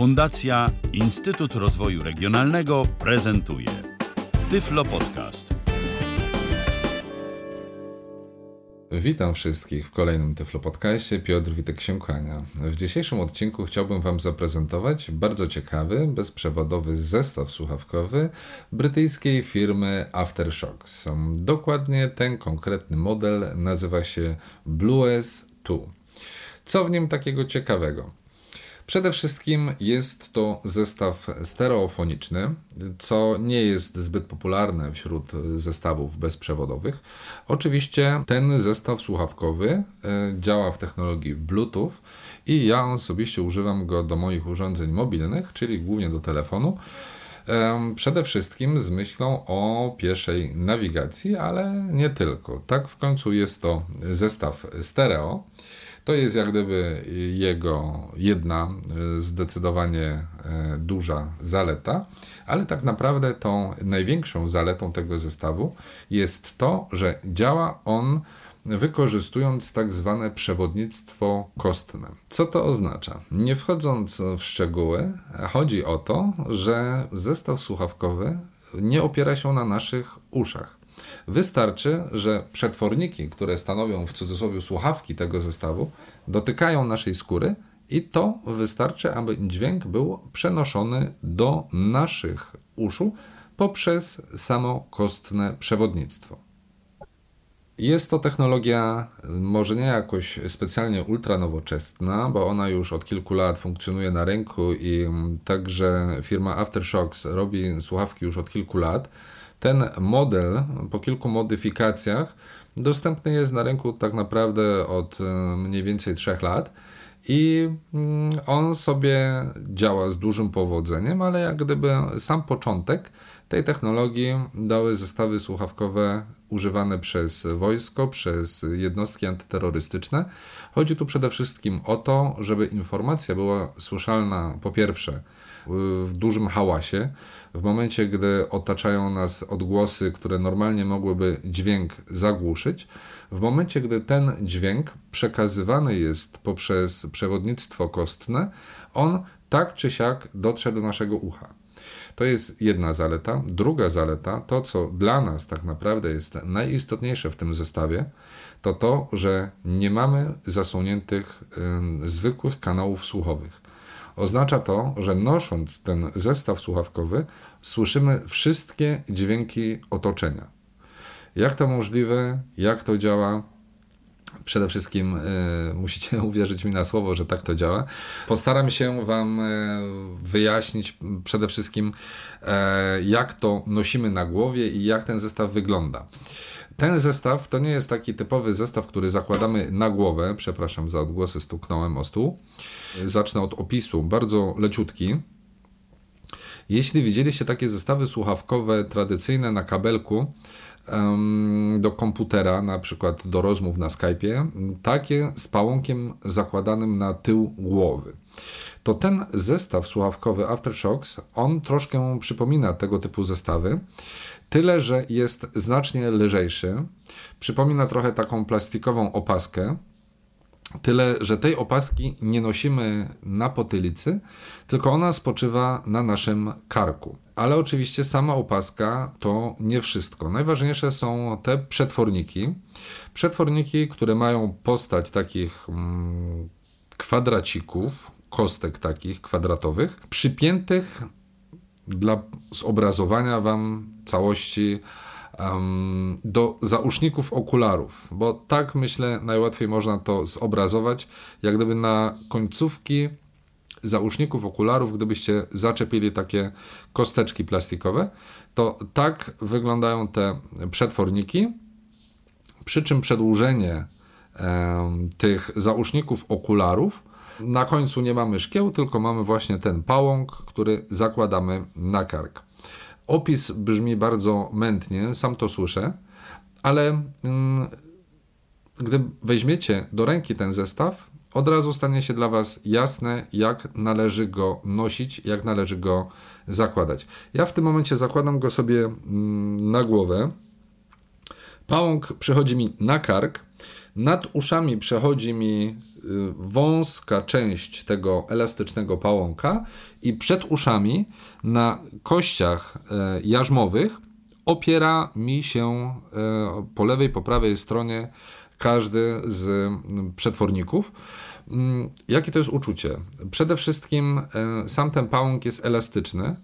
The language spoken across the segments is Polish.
Fundacja Instytut Rozwoju Regionalnego prezentuje Tyflo Podcast. Witam wszystkich w kolejnym Tyflo Podcaście. Piotr Witek Siękania. W dzisiejszym odcinku chciałbym Wam zaprezentować bardzo ciekawy, bezprzewodowy zestaw słuchawkowy brytyjskiej firmy Aftershocks. Dokładnie ten konkretny model nazywa się Blues 2. Co w nim takiego ciekawego? Przede wszystkim jest to zestaw stereofoniczny, co nie jest zbyt popularne wśród zestawów bezprzewodowych. Oczywiście ten zestaw słuchawkowy e, działa w technologii Bluetooth i ja osobiście używam go do moich urządzeń mobilnych, czyli głównie do telefonu. Przede wszystkim z myślą o pieszej nawigacji, ale nie tylko. Tak w końcu jest to zestaw stereo. To jest jak gdyby jego jedna e, zdecydowanie e, duża zaleta, ale tak naprawdę tą największą zaletą tego zestawu jest to, że działa on wykorzystując tak zwane przewodnictwo kostne. Co to oznacza? Nie wchodząc w szczegóły, chodzi o to, że zestaw słuchawkowy nie opiera się na naszych uszach. Wystarczy, że przetworniki, które stanowią w cudzysłowie słuchawki tego zestawu, dotykają naszej skóry i to wystarczy, aby dźwięk był przenoszony do naszych uszu poprzez samo kostne przewodnictwo. Jest to technologia może nie jakoś specjalnie ultranowoczesna, bo ona już od kilku lat funkcjonuje na rynku i także firma Aftershocks robi słuchawki już od kilku lat. Ten model po kilku modyfikacjach dostępny jest na rynku tak naprawdę od e, mniej więcej 3 lat. I mm, on sobie działa z dużym powodzeniem, ale jak gdyby sam początek tej technologii dały zestawy słuchawkowe używane przez wojsko, przez jednostki antyterrorystyczne. Chodzi tu przede wszystkim o to, żeby informacja była słyszalna po pierwsze w dużym hałasie, w momencie, gdy otaczają nas odgłosy, które normalnie mogłyby dźwięk zagłuszyć, w momencie, gdy ten dźwięk przekazywany jest poprzez przewodnictwo kostne, on tak czy siak dotrze do naszego ucha. To jest jedna zaleta. Druga zaleta, to co dla nas tak naprawdę jest najistotniejsze w tym zestawie, to to, że nie mamy zasłoniętych y, zwykłych kanałów słuchowych. Oznacza to, że nosząc ten zestaw słuchawkowy, słyszymy wszystkie dźwięki otoczenia. Jak to możliwe, jak to działa, Przede wszystkim y, musicie uwierzyć mi na słowo, że tak to działa. Postaram się Wam y, wyjaśnić przede wszystkim, y, jak to nosimy na głowie i jak ten zestaw wygląda. Ten zestaw to nie jest taki typowy zestaw, który zakładamy na głowę. Przepraszam za odgłosy, stuknąłem o stół. Zacznę od opisu, bardzo leciutki. Jeśli widzieliście takie zestawy słuchawkowe tradycyjne na kabelku, do komputera, na przykład do rozmów na Skype'ie, takie z pałąkiem zakładanym na tył głowy. To ten zestaw słuchawkowy Aftershocks, on troszkę przypomina tego typu zestawy, tyle że jest znacznie lżejszy. Przypomina trochę taką plastikową opaskę, Tyle, że tej opaski nie nosimy na potylicy, tylko ona spoczywa na naszym karku. Ale oczywiście sama opaska to nie wszystko. Najważniejsze są te przetworniki. Przetworniki, które mają postać takich mm, kwadracików, kostek takich kwadratowych, przypiętych dla zobrazowania Wam całości do zauszników okularów, bo tak myślę najłatwiej można to zobrazować, jak gdyby na końcówki zauszników okularów, gdybyście zaczepili takie kosteczki plastikowe, to tak wyglądają te przetworniki, przy czym przedłużenie tych zauszników okularów na końcu nie mamy szkieł, tylko mamy właśnie ten pałąk, który zakładamy na kark. Opis brzmi bardzo mętnie, sam to słyszę, ale mm, gdy weźmiecie do ręki ten zestaw, od razu stanie się dla Was jasne, jak należy go nosić, jak należy go zakładać. Ja w tym momencie zakładam go sobie mm, na głowę. Pałąk przychodzi mi na kark, nad uszami przechodzi mi y, wąska część tego elastycznego pałąka i przed uszami na kościach e, jarzmowych opiera mi się e, po lewej, po prawej stronie każdy z przetworników. Mm, jakie to jest uczucie? Przede wszystkim sam ten pałąk jest elastyczny.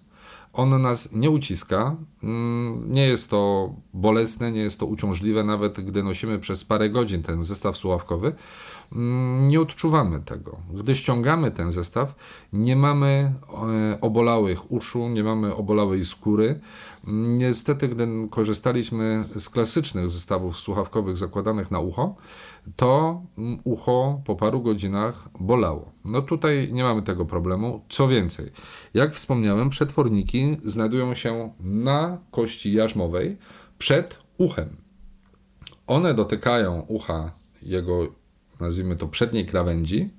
On nas nie uciska, mm, nie jest to bolesne, nie jest to uciążliwe, nawet gdy nosimy przez parę godzin ten zestaw słuchawkowy, nie odczuwamy tego. Gdy ściągamy ten zestaw, nie mamy e, obolałych uszu, nie mamy obolałej skóry, Niestety, gdy korzystaliśmy z klasycznych zestawów słuchawkowych zakładanych na ucho, to ucho po paru godzinach bolało. No tutaj nie mamy tego problemu. Co więcej, jak wspomniałem, przetworniki znajdują się na kości jarzmowej przed uchem. One dotykają ucha jego, nazwijmy to, przedniej krawędzi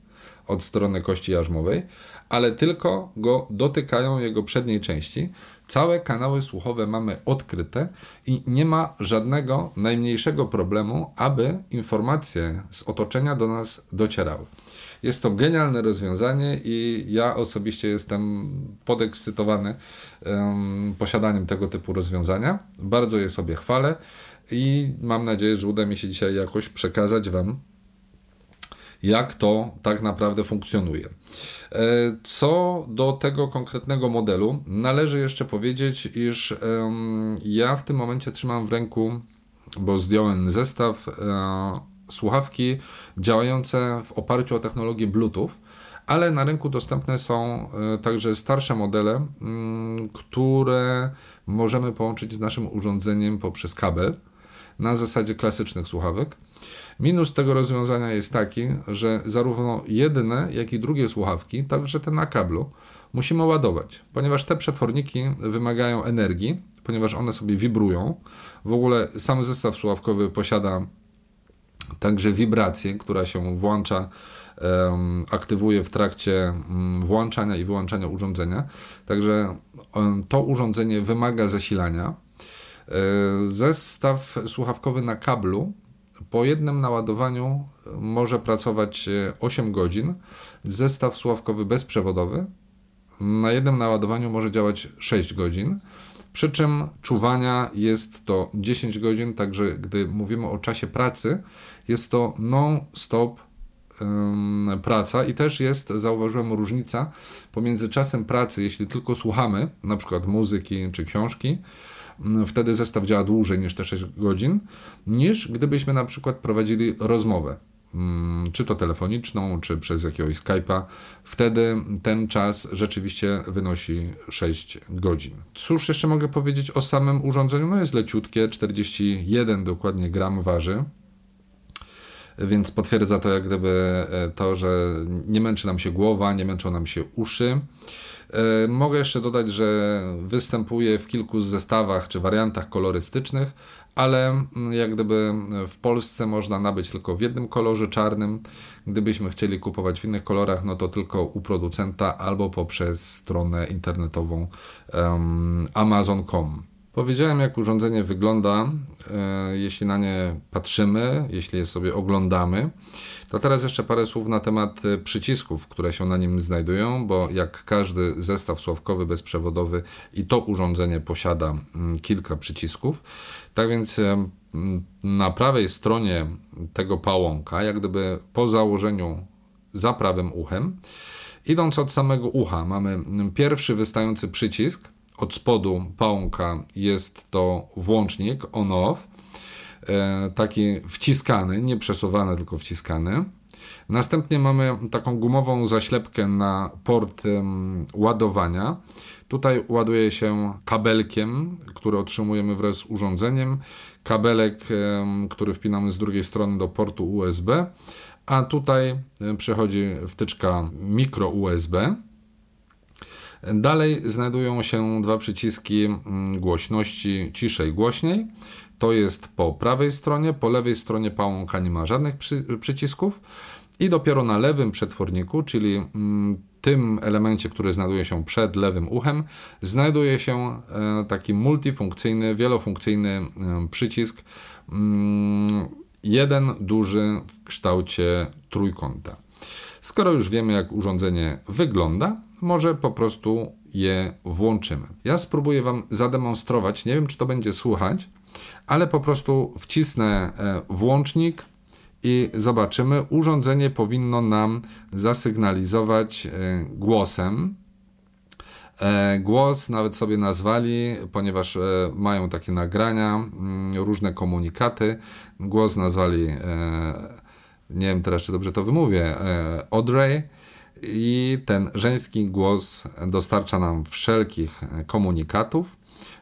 od strony kości jarzmowej, ale tylko go dotykają jego przedniej części. Całe kanały słuchowe mamy odkryte i nie ma żadnego najmniejszego problemu, aby informacje z otoczenia do nas docierały. Jest to genialne rozwiązanie i ja osobiście jestem podekscytowany um, posiadaniem tego typu rozwiązania. Bardzo je sobie chwalę i mam nadzieję, że uda mi się dzisiaj jakoś przekazać Wam jak to tak naprawdę funkcjonuje. E, co do tego konkretnego modelu, należy jeszcze powiedzieć, iż ja w tym momencie trzymam w ręku, bo zdjąłem zestaw, e, słuchawki działające w oparciu o technologię Bluetooth ale na rynku dostępne są e, także starsze modele, które możemy połączyć z naszym urządzeniem poprzez kabel na zasadzie klasycznych słuchawek. Minus tego rozwiązania jest taki, że zarówno jedne, jak i drugie słuchawki, także te na kablu, musimy ładować, ponieważ te przetworniki wymagają energii, ponieważ one sobie wibrują. W ogóle sam zestaw słuchawkowy posiada także wibrację, która się włącza, aktywuje w trakcie um, włączania i wyłączania urządzenia. Także to urządzenie wymaga zasilania. E, zestaw słuchawkowy na kablu po jednym naładowaniu e, może pracować 8 e, godzin. Zestaw słuchawkowy bezprzewodowy na jednym naładowaniu może działać 6 godzin. Przy czym czuwania jest to 10 godzin, także gdy mówimy o czasie pracy, jest to non-stop praca i też jest, zauważyłem, różnica pomiędzy czasem pracy, jeśli tylko słuchamy, na przykład muzyki czy książki, wtedy zestaw działa dłużej niż te 6 godzin, niż gdybyśmy na przykład prowadzili rozmowę mm, czy to telefoniczną, czy przez jakiegoś Skype'a, wtedy ten czas rzeczywiście wynosi 6 godzin. Cóż jeszcze mogę powiedzieć o samym urządzeniu? No jest leciutkie, 41 dokładnie gram waży, więc potwierdza to jak gdyby e, to, że nie męczy nam się głowa, nie męczą nam się uszy. E, mogę jeszcze dodać, że występuje w kilku zestawach czy wariantach kolorystycznych, ale mm, jak gdyby w Polsce można nabyć tylko w jednym kolorze czarnym. Gdybyśmy chcieli kupować w innych kolorach, no to tylko u producenta albo poprzez stronę internetową um, amazon.com. Powiedziałem, jak urządzenie wygląda, e, jeśli na nie patrzymy, jeśli je sobie oglądamy. To teraz jeszcze parę słów na temat e, przycisków, które się na nim znajdują, bo jak każdy zestaw sławkowy bezprzewodowy i to urządzenie posiada mm, kilka przycisków. Tak więc e, na prawej stronie tego pałąka, jak gdyby po założeniu za prawym uchem, idąc od samego ucha, mamy pierwszy wystający przycisk od spodu pałąka jest to włącznik on-off, e, taki wciskany, nie przesuwany, tylko wciskany. Następnie mamy taką gumową zaślepkę na port ładowania. Tutaj ładuje się kabelkiem, który otrzymujemy wraz z urządzeniem. Kabelek, który wpinamy z drugiej strony do portu USB, a tutaj przechodzi wtyczka mikro USB. Dalej znajdują się dwa przyciski mm, głośności ciszej, głośniej. To jest po prawej stronie, po lewej stronie pałąka nie ma żadnych przy, przycisków. I dopiero na lewym przetworniku, czyli mm, tym elemencie, który znajduje się przed lewym uchem, znajduje się e, taki multifunkcyjny, wielofunkcyjny e, przycisk. Mm, jeden duży w kształcie trójkąta. Skoro już wiemy, jak urządzenie wygląda, może po prostu je włączymy. Ja spróbuję Wam zademonstrować, nie wiem czy to będzie słuchać, ale po prostu wcisnę e, włącznik i zobaczymy. Urządzenie powinno nam zasygnalizować e, głosem. E, głos nawet sobie nazwali, ponieważ mają takie nagrania, mm, różne komunikaty. Głos nazwali, nie wiem teraz czy dobrze to wymówię, Audrey i ten żeński głos dostarcza nam wszelkich komunikatów.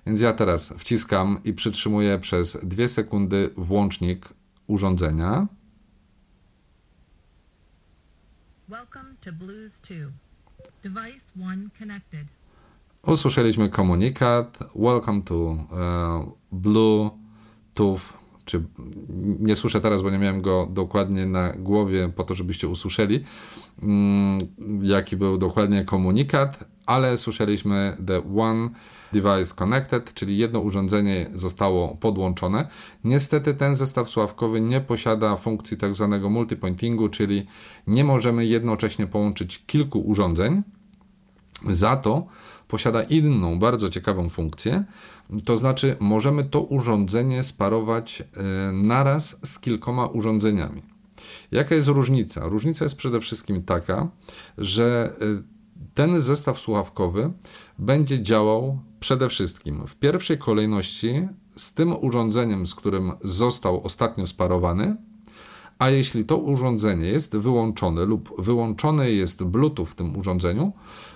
Więc ja teraz wciskam i przytrzymuję przez 2 sekundy włącznik urządzenia. Usłyszeliśmy komunikat Welcome to uh, Bluetooth czy nie słyszę teraz, bo nie miałem go dokładnie na głowie po to, żebyście usłyszeli, mm, jaki był dokładnie komunikat, ale słyszeliśmy the one device connected, czyli jedno urządzenie zostało podłączone. Niestety ten zestaw sławkowy nie posiada funkcji tak zwanego multipointingu, czyli nie możemy jednocześnie połączyć kilku urządzeń. Za to posiada inną, bardzo ciekawą funkcję, to znaczy możemy to urządzenie sparować e, naraz z kilkoma urządzeniami. Jaka jest różnica? Różnica jest przede wszystkim taka, że e, ten zestaw słuchawkowy będzie działał przede wszystkim w pierwszej kolejności z tym urządzeniem, z którym został ostatnio sparowany, a jeśli to urządzenie jest wyłączone lub wyłączony jest Bluetooth w tym urządzeniu,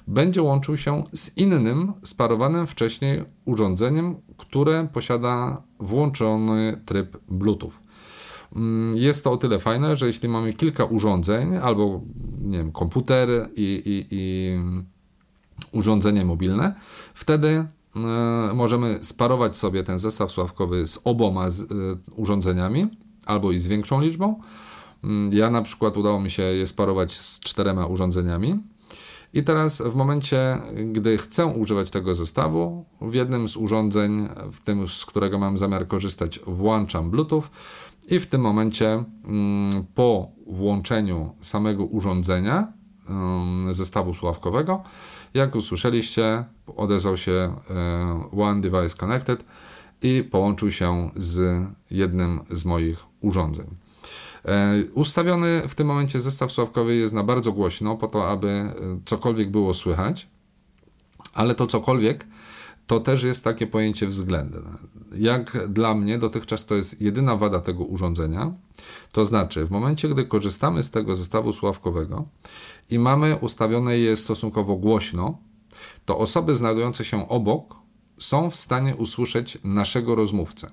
będzie łączył się z innym sparowanym wcześniej urządzeniem, które posiada włączony tryb Bluetooth. Mm, jest to o tyle fajne, że jeśli mamy kilka urządzeń, albo nie wiem, komputer i, i, i urządzenie mobilne, wtedy y, możemy sparować sobie ten zestaw sławkowy z oboma y, urządzeniami albo i z większą liczbą. Mm, ja na przykład udało mi się je sparować z czterema urządzeniami. I teraz w momencie, gdy chcę używać tego zestawu, w jednym z urządzeń, w tym z którego mam zamiar korzystać, włączam Bluetooth i w tym momencie mm, po włączeniu samego urządzenia mm, zestawu słuchawkowego, jak usłyszeliście, odezwał się e, One Device Connected i połączył się z jednym z moich urządzeń. E, ustawiony w tym momencie zestaw słuchawkowy jest na bardzo głośno, po to, aby e, cokolwiek było słychać, ale to cokolwiek to też jest takie pojęcie względne. Jak dla mnie dotychczas to jest jedyna wada tego urządzenia, to znaczy w momencie, gdy korzystamy z tego zestawu słuchawkowego i mamy ustawione je stosunkowo głośno, to osoby znajdujące się obok są w stanie usłyszeć naszego rozmówcę.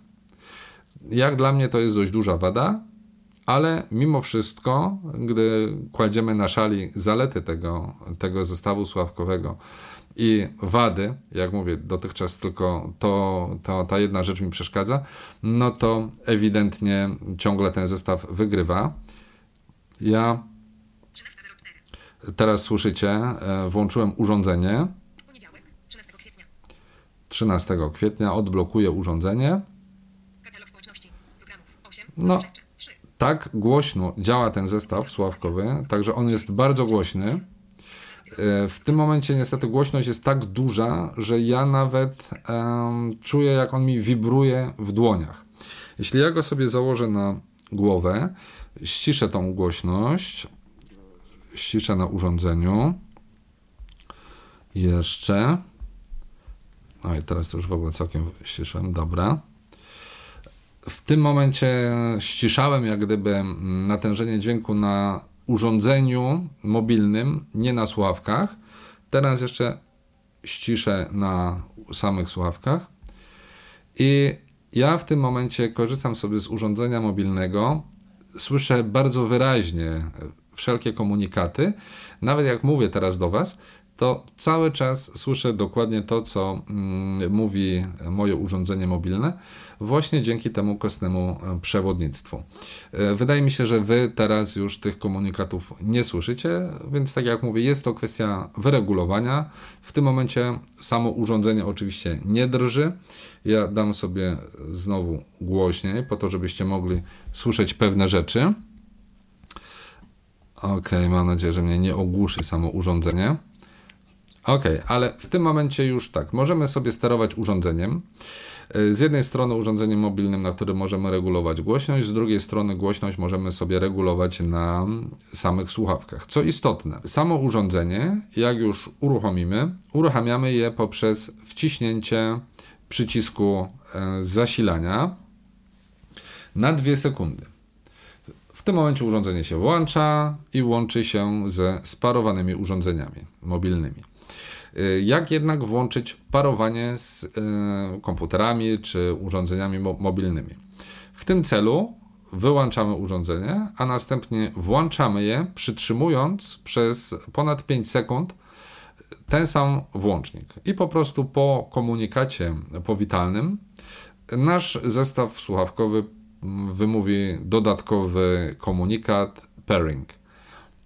Jak dla mnie to jest dość duża wada, ale mimo wszystko, gdy kładziemy na szali zalety tego, tego zestawu sławkowego i wady, jak mówię, dotychczas tylko to, to, ta jedna rzecz mi przeszkadza, no to ewidentnie ciągle ten zestaw wygrywa. Ja teraz słyszycie, e, włączyłem urządzenie. 13 kwietnia odblokuję urządzenie. No, tak głośno działa ten zestaw sławkowy, także on jest bardzo głośny. E, w tym momencie niestety głośność jest tak duża, że ja nawet um, czuję, jak on mi wibruje w dłoniach. Jeśli ja go sobie założę na głowę, ściszę tą głośność, ściszę na urządzeniu. Jeszcze. No i teraz to już w ogóle całkiem ściszałem. Dobra. W tym momencie ściszałem jak gdyby natężenie dźwięku na urządzeniu mobilnym, nie na słuchawkach. Teraz jeszcze ściszę na samych słuchawkach. I ja w tym momencie korzystam sobie z urządzenia mobilnego. Słyszę bardzo wyraźnie wszelkie komunikaty. Nawet jak mówię teraz do Was, to cały czas słyszę dokładnie to, co mm, mówi moje urządzenie mobilne, właśnie dzięki temu kostnemu e, przewodnictwu. E, wydaje mi się, że Wy teraz już tych komunikatów nie słyszycie, więc tak jak mówię, jest to kwestia wyregulowania. W tym momencie samo urządzenie oczywiście nie drży. Ja dam sobie znowu głośniej, po to, żebyście mogli słyszeć pewne rzeczy. Ok, mam nadzieję, że mnie nie ogłuszy samo urządzenie. Ok, ale w tym momencie już tak, możemy sobie sterować urządzeniem. Y, z jednej strony urządzeniem mobilnym, na którym możemy regulować głośność, z drugiej strony głośność możemy sobie regulować na samych słuchawkach. Co istotne, samo urządzenie, jak już uruchomimy, uruchamiamy je poprzez wciśnięcie przycisku e, zasilania na dwie sekundy. W tym momencie urządzenie się włącza i łączy się ze sparowanymi urządzeniami mobilnymi. Y, jak jednak włączyć parowanie z y, komputerami czy urządzeniami mobilnymi? W tym celu wyłączamy urządzenie, a następnie włączamy je, przytrzymując przez ponad 5 sekund ten sam włącznik. I po prostu po komunikacie powitalnym nasz zestaw słuchawkowy wymówi dodatkowy komunikat pairing.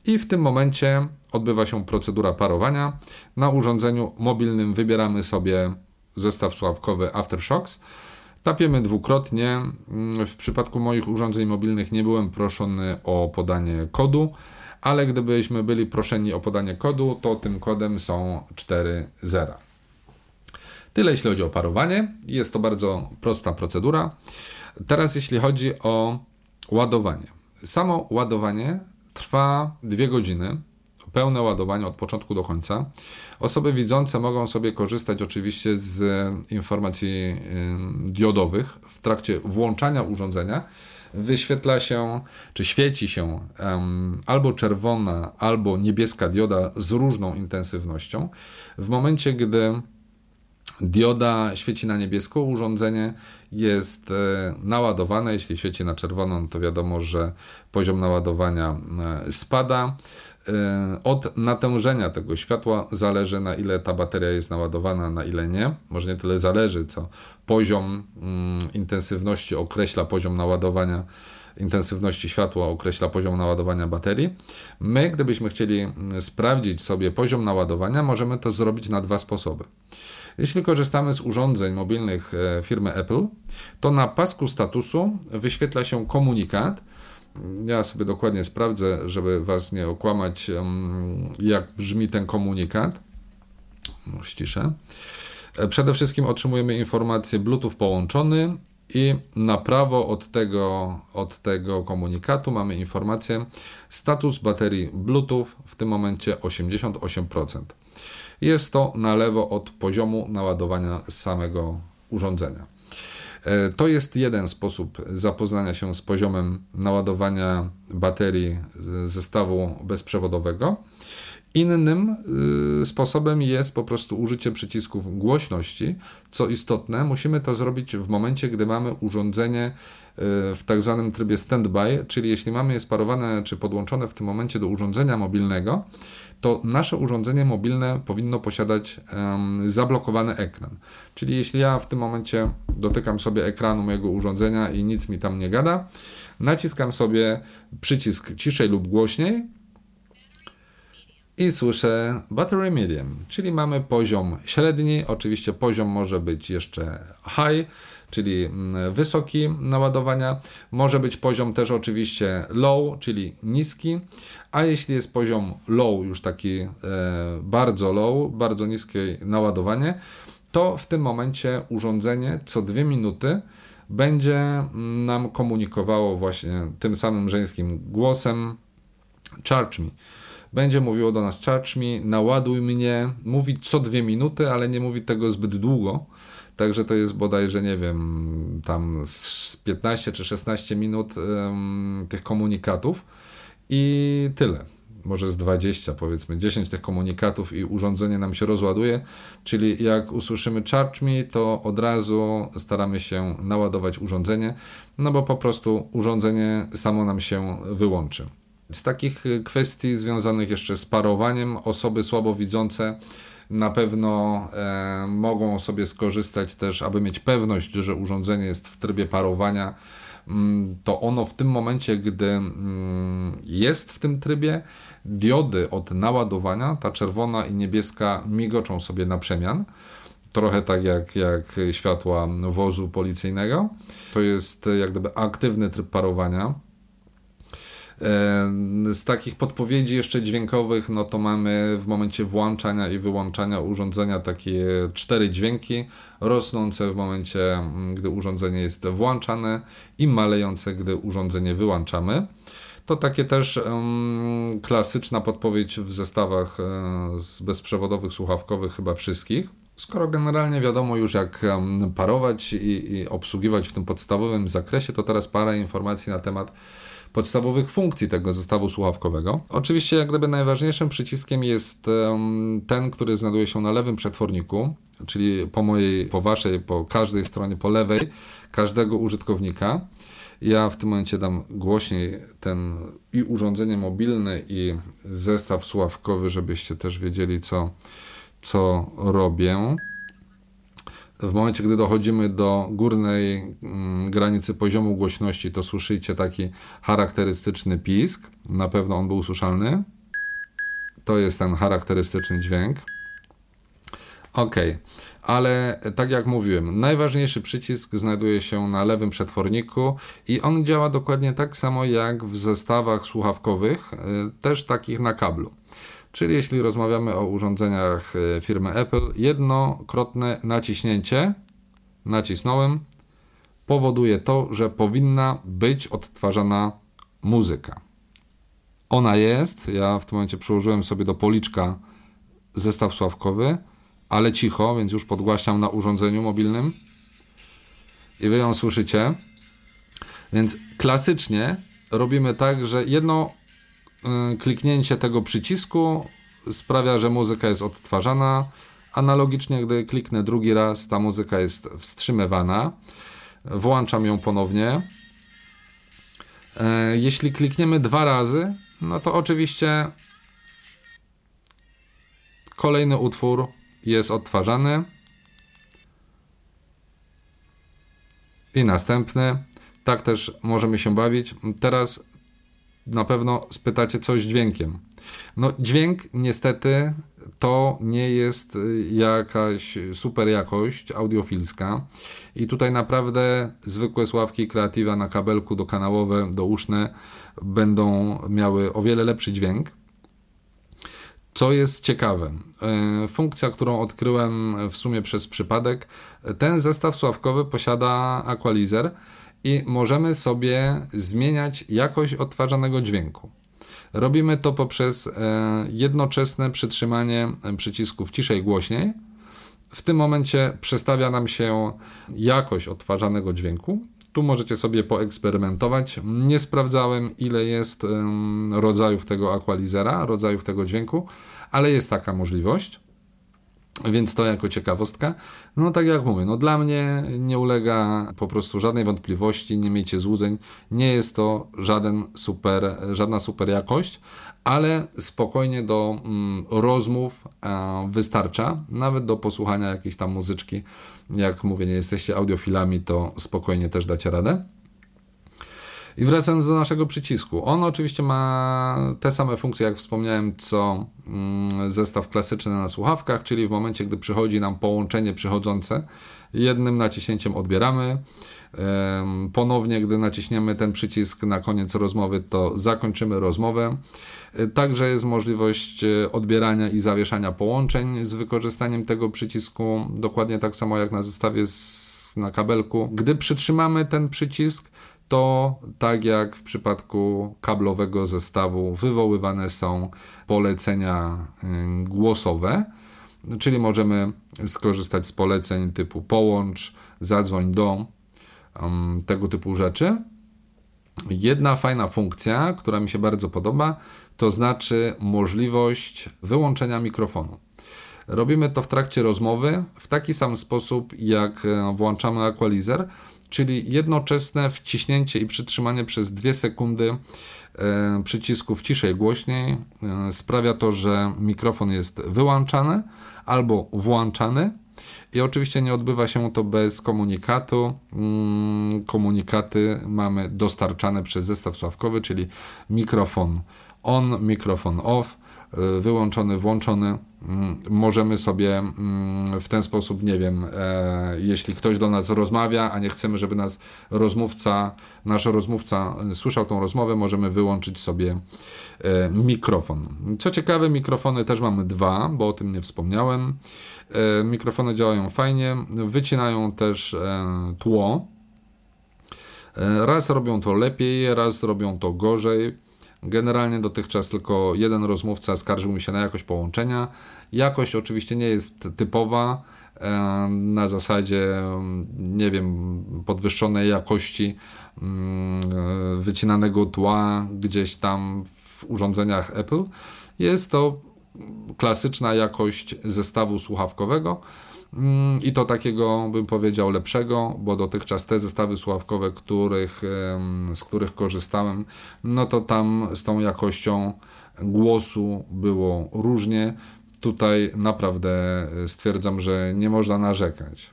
I w tym momencie odbywa się procedura parowania. Na urządzeniu mobilnym wybieramy sobie zestaw słuchawkowy Aftershocks. Tapiemy dwukrotnie. W przypadku moich urządzeń mobilnych nie byłem proszony o podanie kodu, ale gdybyśmy byli proszeni o podanie kodu, to tym kodem są 4 zera. Tyle jeśli chodzi o parowanie. Jest to bardzo prosta procedura. Teraz jeśli chodzi o ładowanie. Samo ładowanie trwa 2 godziny pełne ładowanie od początku do końca. Osoby widzące mogą sobie korzystać oczywiście z informacji diodowych w trakcie włączania urządzenia. Wyświetla się, czy świeci się um, albo czerwona, albo niebieska dioda z różną intensywnością. W momencie, gdy dioda świeci na niebiesko, urządzenie jest e, naładowane. Jeśli świeci na czerwoną, to wiadomo, że poziom naładowania spada. E, od natężenia tego światła zależy, na ile ta bateria jest naładowana, na ile nie. Może nie tyle zależy, co poziom mm, intensywności określa poziom naładowania intensywności światła określa poziom naładowania baterii. My, gdybyśmy chcieli mm, sprawdzić sobie poziom naładowania, możemy to zrobić na dwa sposoby. Jeśli korzystamy z urządzeń mobilnych e, firmy Apple, to na pasku statusu wyświetla się komunikat, ja sobie dokładnie sprawdzę, żeby Was nie okłamać, jak brzmi ten komunikat. No, ściszę. E, przede wszystkim otrzymujemy informację Bluetooth połączony i na prawo od tego, od tego komunikatu mamy informację status baterii Bluetooth w tym momencie 88%. Jest to na lewo od poziomu naładowania samego urządzenia. E, to jest jeden sposób zapoznania się z poziomem naładowania baterii zestawu bezprzewodowego. Innym y, sposobem jest po prostu użycie przycisków głośności. Co istotne, musimy to zrobić w momencie, gdy mamy urządzenie y, w tak zwanym trybie standby, czyli jeśli mamy je sparowane czy podłączone w tym momencie do urządzenia mobilnego, to nasze urządzenie mobilne powinno posiadać um, zablokowany ekran. Czyli jeśli ja w tym momencie dotykam sobie ekranu mojego urządzenia i nic mi tam nie gada, naciskam sobie przycisk ciszej lub głośniej i słyszę battery medium, czyli mamy poziom średni, oczywiście poziom może być jeszcze high, czyli mm, wysoki naładowania. Może być poziom też oczywiście low, czyli niski, a jeśli jest poziom low, już taki e, bardzo low, bardzo niskie naładowanie, to w tym momencie urządzenie co dwie minuty będzie nam komunikowało właśnie tym samym żeńskim głosem charge me. Będzie mówiło do nas charge me, naładuj mnie, mówi co dwie minuty, ale nie mówi tego zbyt długo, Także to jest bodajże, nie wiem, tam z 15 czy 16 minut um, tych komunikatów i tyle. Może z 20, powiedzmy, 10 tych komunikatów i urządzenie nam się rozładuje. Czyli jak usłyszymy charge me, to od razu staramy się naładować urządzenie, no bo po prostu urządzenie samo nam się wyłączy. Z takich kwestii związanych jeszcze z parowaniem, osoby słabowidzące na pewno e, mogą sobie skorzystać też, aby mieć pewność, że urządzenie jest w trybie parowania. Mm, to ono w tym momencie, gdy mm, jest w tym trybie, diody od naładowania, ta czerwona i niebieska, migoczą sobie na przemian trochę tak jak, jak światła wozu policyjnego. To jest jak gdyby aktywny tryb parowania. Z takich podpowiedzi jeszcze dźwiękowych, no to mamy w momencie włączania i wyłączania urządzenia takie cztery dźwięki, rosnące w momencie, mm, gdy urządzenie jest włączane i malejące, gdy urządzenie wyłączamy. To takie też um, klasyczna podpowiedź w zestawach um, bezprzewodowych, słuchawkowych chyba wszystkich. Skoro generalnie wiadomo już jak parować i, i obsługiwać w tym podstawowym zakresie, to teraz parę informacji na temat podstawowych funkcji tego zestawu słuchawkowego. Oczywiście jak gdyby najważniejszym przyciskiem jest ten, który znajduje się na lewym przetworniku, czyli po mojej, po waszej, po każdej stronie, po lewej każdego użytkownika. Ja w tym momencie dam głośniej ten i urządzenie mobilne i zestaw słuchawkowy, żebyście też wiedzieli co, co robię w momencie, gdy dochodzimy do górnej mm, granicy poziomu głośności, to słyszycie taki charakterystyczny pisk. Na pewno on był usłyszalny. To jest ten charakterystyczny dźwięk. Ok, ale tak jak mówiłem, najważniejszy przycisk znajduje się na lewym przetworniku i on działa dokładnie tak samo jak w zestawach słuchawkowych, y, też takich na kablu. Czyli jeśli rozmawiamy o urządzeniach e, firmy Apple, jednokrotne naciśnięcie, nacisnąłem, powoduje to, że powinna być odtwarzana muzyka. Ona jest, ja w tym momencie przyłożyłem sobie do policzka zestaw sławkowy, ale cicho, więc już podgłaśniam na urządzeniu mobilnym i wy ją słyszycie. Więc klasycznie robimy tak, że jedno kliknięcie tego przycisku sprawia, że muzyka jest odtwarzana. Analogicznie, gdy kliknę drugi raz, ta muzyka jest wstrzymywana. Włączam ją ponownie. E, jeśli klikniemy dwa razy, no to oczywiście kolejny utwór jest odtwarzany. I następny. Tak też możemy się bawić. Teraz na pewno spytacie coś dźwiękiem. No, dźwięk niestety to nie jest y, jakaś super jakość audiofilska i tutaj naprawdę zwykłe sławki kreatywa na kabelku do kanałowe, do uszne będą miały o wiele lepszy dźwięk. Co jest ciekawe, y, funkcja, którą odkryłem w sumie przez przypadek, ten zestaw sławkowy posiada equalizer, i możemy sobie zmieniać jakość odtwarzanego dźwięku. Robimy to poprzez e, jednoczesne przytrzymanie przycisków ciszej głośniej. W tym momencie przestawia nam się jakość odtwarzanego dźwięku. Tu możecie sobie poeksperymentować. Nie sprawdzałem, ile jest rodzajów tego equalizera, rodzajów tego dźwięku, ale jest taka możliwość. Więc to jako ciekawostka. No tak jak mówię, no dla mnie nie ulega po prostu żadnej wątpliwości, nie miejcie złudzeń. Nie jest to żaden super, żadna super jakość, ale spokojnie do mm, rozmów e, wystarcza, nawet do posłuchania jakiejś tam muzyczki. Jak mówię, nie jesteście audiofilami, to spokojnie też dacie radę. I wracając do naszego przycisku. On oczywiście ma te same funkcje, jak wspomniałem, co mm, zestaw klasyczny na słuchawkach, czyli w momencie, gdy przychodzi nam połączenie przychodzące, jednym naciśnięciem odbieramy. Ponownie, gdy naciśniemy ten przycisk na koniec rozmowy, to zakończymy rozmowę. E, także jest możliwość e, odbierania i zawieszania połączeń z wykorzystaniem tego przycisku, dokładnie tak samo jak na zestawie z, na kabelku. Gdy przytrzymamy ten przycisk, to tak jak w przypadku kablowego zestawu wywoływane są polecenia y, głosowe, czyli możemy skorzystać z poleceń typu połącz, zadzwoń do, um, tego typu rzeczy. Jedna fajna funkcja, która mi się bardzo podoba, to znaczy możliwość wyłączenia mikrofonu. Robimy to w trakcie rozmowy w taki sam sposób, jak e, włączamy equalizer, czyli jednoczesne wciśnięcie i przytrzymanie przez 2 sekundy e, przycisków ciszej głośniej e, sprawia to, że mikrofon jest wyłączany albo włączany. I oczywiście nie odbywa się to bez komunikatu. Mm, komunikaty mamy dostarczane przez zestaw sławkowy, czyli mikrofon on, mikrofon off, y, wyłączony, włączony. Mm, możemy sobie mm, w ten sposób, nie wiem, e, jeśli ktoś do nas rozmawia, a nie chcemy, żeby nas rozmówca, nasz rozmówca słyszał tą rozmowę, możemy wyłączyć sobie e, mikrofon. Co ciekawe, mikrofony też mamy dwa, bo o tym nie wspomniałem. E, mikrofony działają fajnie, wycinają też tło. Raz robią to lepiej, raz robią to gorzej. Generalnie dotychczas tylko jeden rozmówca skarżył mi się na jakość połączenia. Jakość oczywiście nie jest typowa, e, na zasadzie, mm, nie wiem, podwyższonej jakości mm, wycinanego tła gdzieś tam w urządzeniach Apple. Jest to klasyczna jakość zestawu słuchawkowego. Mm, i to takiego bym powiedział lepszego, bo dotychczas te zestawy słuchawkowe, których, z których korzystałem, no to tam z tą jakością głosu było różnie. Tutaj naprawdę stwierdzam, że nie można narzekać.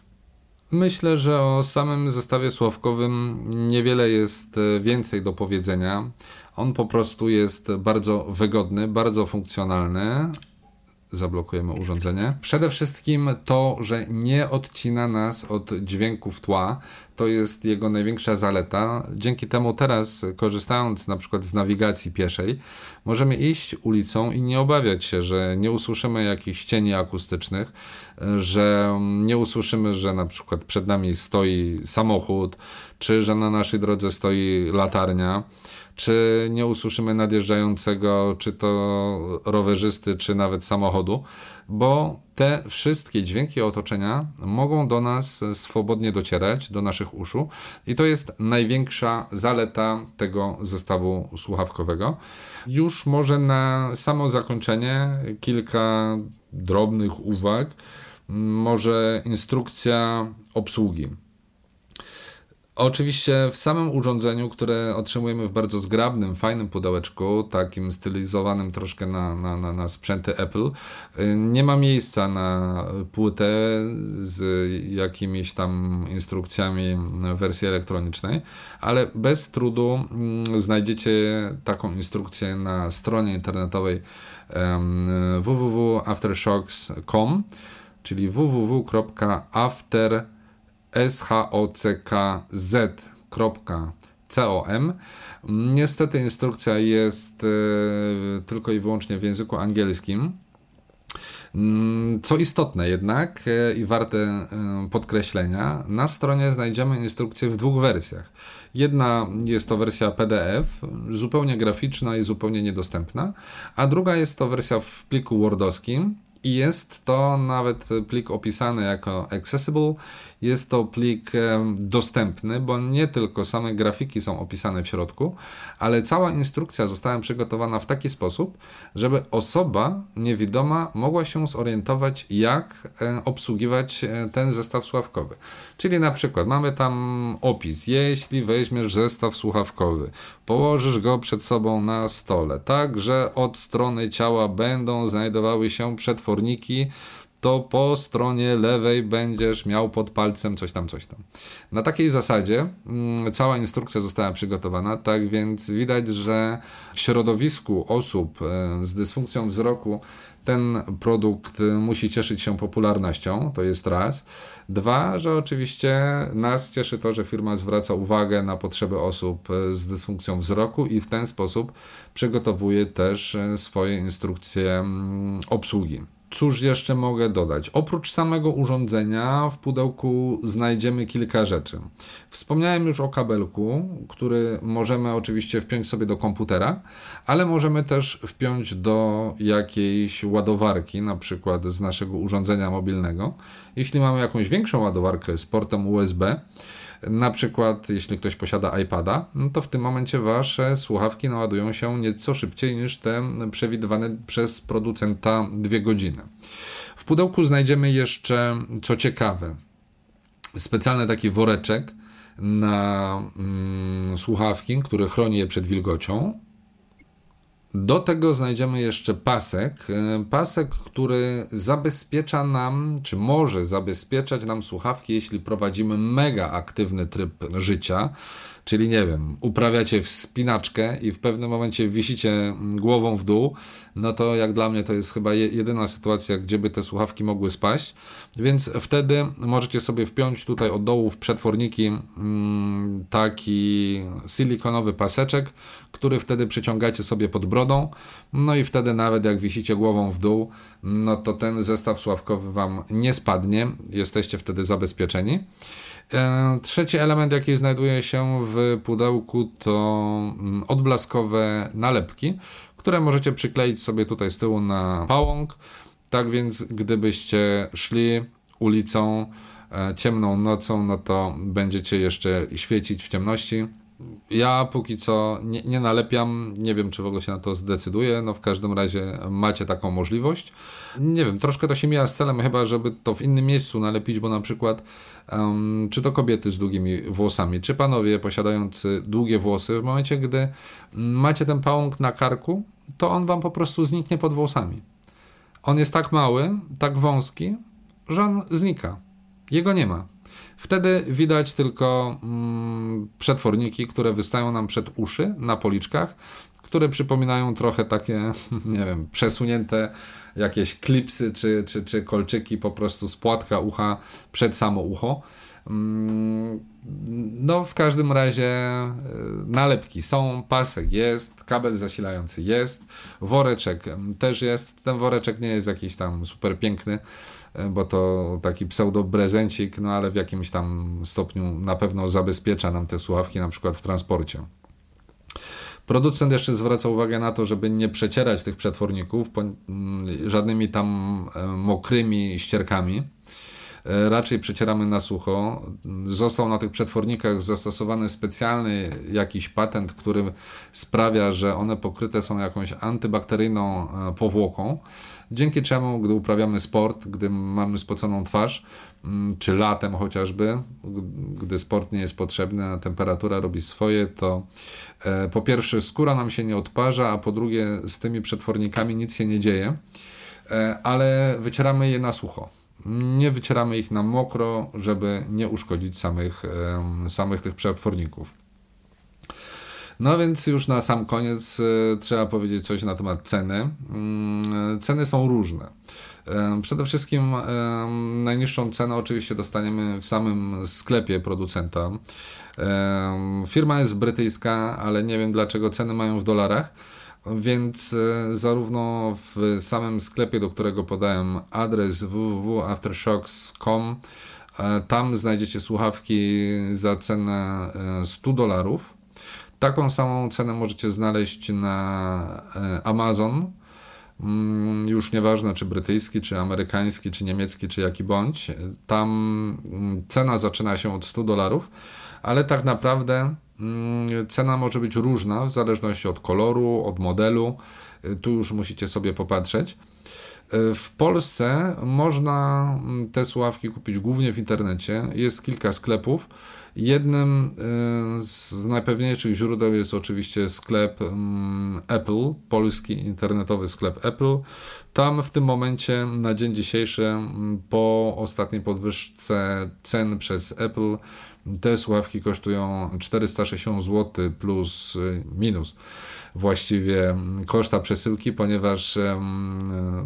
Myślę, że o samym zestawie sławkowym niewiele jest e, więcej do powiedzenia. On po prostu jest bardzo wygodny, bardzo funkcjonalny, zablokujemy urządzenie. Przede wszystkim to, że nie odcina nas od dźwięków tła. To jest jego największa zaleta. Dzięki temu teraz, korzystając na przykład z nawigacji pieszej, możemy iść ulicą i nie obawiać się, że nie usłyszymy jakichś cieni akustycznych, że nie usłyszymy, że na przykład przed nami stoi samochód, czy że na naszej drodze stoi latarnia czy nie usłyszymy nadjeżdżającego, czy to rowerzysty, czy nawet samochodu, bo te wszystkie dźwięki otoczenia mogą do nas swobodnie docierać, do naszych uszu, i to jest największa zaleta tego zestawu słuchawkowego. Już może na samo zakończenie kilka drobnych uwag, może instrukcja obsługi. Oczywiście w samym urządzeniu, które otrzymujemy w bardzo zgrabnym, fajnym pudełeczku, takim stylizowanym troszkę na, na, na, na sprzęty Apple, y, nie ma miejsca na płytę z jakimiś tam instrukcjami wersji elektronicznej, ale bez trudu mm, znajdziecie taką instrukcję na stronie internetowej www.aftershocks.com, czyli www.after.com schockz.com. Niestety instrukcja jest e, tylko i wyłącznie w języku angielskim. Mm, co istotne jednak e, i warte e, podkreślenia, na stronie znajdziemy instrukcję w dwóch wersjach. Jedna jest to wersja PDF, zupełnie graficzna i zupełnie niedostępna, a druga jest to wersja w pliku Wordowskim, i jest to nawet plik opisany jako accessible. Jest to plik dostępny, bo nie tylko same grafiki są opisane w środku, ale cała instrukcja została przygotowana w taki sposób, żeby osoba niewidoma mogła się zorientować, jak obsługiwać e, ten zestaw słuchawkowy. Czyli na przykład mamy tam opis: jeśli weźmiesz zestaw słuchawkowy, położysz go przed sobą na stole, tak że od strony ciała będą znajdowały się przetwory to po stronie lewej będziesz miał pod palcem coś tam, coś tam. Na takiej zasadzie mm, cała instrukcja została przygotowana, tak więc widać, że w środowisku osób e, z dysfunkcją wzroku ten produkt musi cieszyć się popularnością, to jest raz. Dwa, że oczywiście nas cieszy to, że firma zwraca uwagę na potrzeby osób e, z dysfunkcją wzroku i w ten sposób przygotowuje też e, swoje instrukcje mm, obsługi. Cóż jeszcze mogę dodać? Oprócz samego urządzenia w pudełku znajdziemy kilka rzeczy. Wspomniałem już o kabelku, który możemy oczywiście wpiąć sobie do komputera, ale możemy też wpiąć do jakiejś ładowarki, na przykład z naszego urządzenia mobilnego. Jeśli mamy jakąś większą ładowarkę z portem USB, na przykład, jeśli ktoś posiada iPada, no to w tym momencie wasze słuchawki naładują się nieco szybciej niż te przewidywane przez producenta dwie godziny. W pudełku znajdziemy jeszcze, co ciekawe, specjalny taki woreczek na mm, słuchawki, który chroni je przed wilgocią. Do tego znajdziemy jeszcze pasek. E, pasek, który zabezpiecza nam, czy może zabezpieczać nam słuchawki, jeśli prowadzimy mega aktywny tryb życia. Czyli nie wiem, uprawiacie wspinaczkę i w pewnym momencie wisicie głową w dół, no to jak dla mnie to jest chyba jedyna sytuacja, gdzie by te słuchawki mogły spaść. Więc wtedy możecie sobie wpiąć tutaj od dołu w przetworniki mm, taki silikonowy paseczek, który wtedy przyciągacie sobie pod brodą. No i wtedy nawet jak wisicie głową w dół, no to ten zestaw sławkowy Wam nie spadnie. Jesteście wtedy zabezpieczeni. E, trzeci element, jaki znajduje się w pudełku, to mm, odblaskowe nalepki, które możecie przykleić sobie tutaj z tyłu na pałąk. Tak więc, gdybyście szli ulicą e, ciemną nocą, no to będziecie jeszcze świecić w ciemności. Ja póki co nie, nie nalepiam, nie wiem czy w ogóle się na to zdecyduję, no w każdym razie macie taką możliwość. Nie wiem, troszkę to się mija z celem chyba, żeby to w innym miejscu nalepić, bo na przykład um, czy to kobiety z długimi włosami, czy panowie posiadający długie włosy, w momencie gdy macie ten pałąk na karku, to on wam po prostu zniknie pod włosami. On jest tak mały, tak wąski, że on znika. Jego nie ma. Wtedy widać tylko mm, przetworniki, które wystają nam przed uszy na policzkach, które przypominają trochę takie, nie wiem, przesunięte jakieś klipsy czy, czy, czy kolczyki po prostu z płatka ucha przed samo ucho. Mm, no, w każdym razie e, nalepki są, pasek jest, kabel zasilający jest, woreczek też jest. Ten woreczek nie jest jakiś tam super piękny, bo to taki pseudo-prezencik, no ale w jakimś tam stopniu na pewno zabezpiecza nam te słuchawki, na przykład w transporcie. Producent jeszcze zwraca uwagę na to, żeby nie przecierać tych przetworników mm, żadnymi tam e, mokrymi ścierkami. E, raczej przecieramy na sucho. Został na tych przetwornikach zastosowany specjalny jakiś patent, który sprawia, że one pokryte są jakąś antybakteryjną e, powłoką dzięki czemu, gdy uprawiamy sport, gdy mamy spoconą twarz, mm, czy latem chociażby, gdy sport nie jest potrzebny, a temperatura robi swoje, to e, po pierwsze skóra nam się nie odparza, a po drugie z tymi przetwornikami nic się nie dzieje, e, ale wycieramy je na sucho. Nie wycieramy ich na mokro, żeby nie uszkodzić samych, samych tych przetworników. No więc już na sam koniec e, trzeba powiedzieć coś na temat ceny. Mm, ceny są różne. E, przede wszystkim e, najniższą cenę oczywiście dostaniemy w samym sklepie producenta. Firma jest brytyjska, ale nie wiem dlaczego ceny mają w dolarach. Więc zarówno w samym sklepie, do którego podałem adres www.aftershocks.com, tam znajdziecie słuchawki za cenę 100 dolarów Taką samą cenę możecie znaleźć na e, Amazon. Mm, już nieważne, czy brytyjski, czy amerykański, czy niemiecki, czy jaki bądź. Tam mm, cena zaczyna się od 100 dolarów, ale tak naprawdę mm, cena może być różna w zależności od koloru, od modelu. E, tu już musicie sobie popatrzeć. E, w Polsce można te słuchawki kupić głównie w internecie. Jest kilka sklepów. Jednym e, z najpewniejszych źródeł jest oczywiście sklep mm, Apple, polski internetowy sklep Apple. Tam w tym momencie na dzień dzisiejszy, mm, po ostatniej podwyżce cen przez Apple, te słuchawki kosztują 460 zł plus y, minus właściwie koszta przesyłki, ponieważ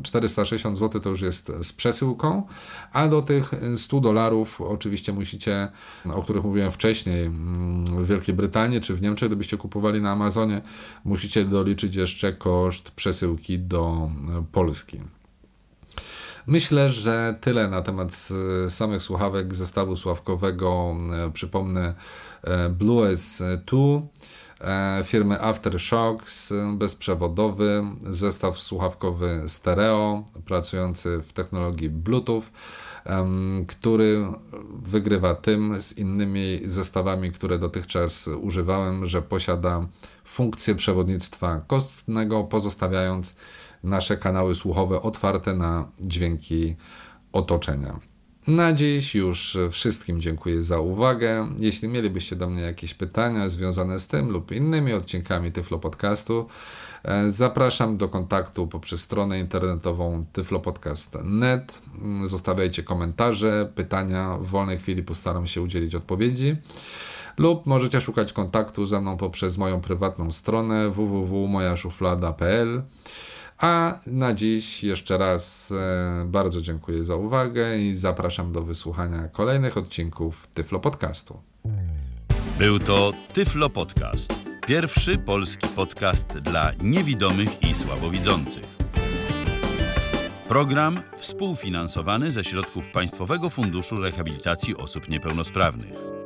460 zł to już jest z przesyłką, a do tych 100 dolarów oczywiście musicie, o których mówiłem wcześniej, w Wielkiej Brytanii czy w Niemczech, gdybyście kupowali na Amazonie, musicie doliczyć jeszcze koszt przesyłki do Polski. Myślę, że tyle na temat samych słuchawek zestawu sławkowego. Przypomnę e, Blue S2 e, firmy Aftershocks, bezprzewodowy, zestaw słuchawkowy stereo, pracujący w technologii Bluetooth, który wygrywa tym z innymi zestawami, które dotychczas używałem, że posiada funkcję przewodnictwa kostnego, pozostawiając nasze kanały słuchowe otwarte na dźwięki otoczenia. Na dziś już wszystkim dziękuję za uwagę. Jeśli mielibyście do mnie jakieś pytania związane z tym lub innymi odcinkami Tyflo Podcastu, e, zapraszam do kontaktu poprzez stronę internetową tyflopodcast.net. Zostawiajcie komentarze, pytania. W wolnej chwili postaram się udzielić odpowiedzi. Lub możecie szukać kontaktu ze mną poprzez moją prywatną stronę www.mojaszuflada.pl. A na dziś jeszcze raz e, bardzo dziękuję za uwagę i zapraszam do wysłuchania kolejnych odcinków Tyflo Podcastu. Był to Tyflo Podcast. Pierwszy polski podcast dla niewidomych i słabowidzących. Program współfinansowany ze środków Państwowego Funduszu Rehabilitacji Osób Niepełnosprawnych.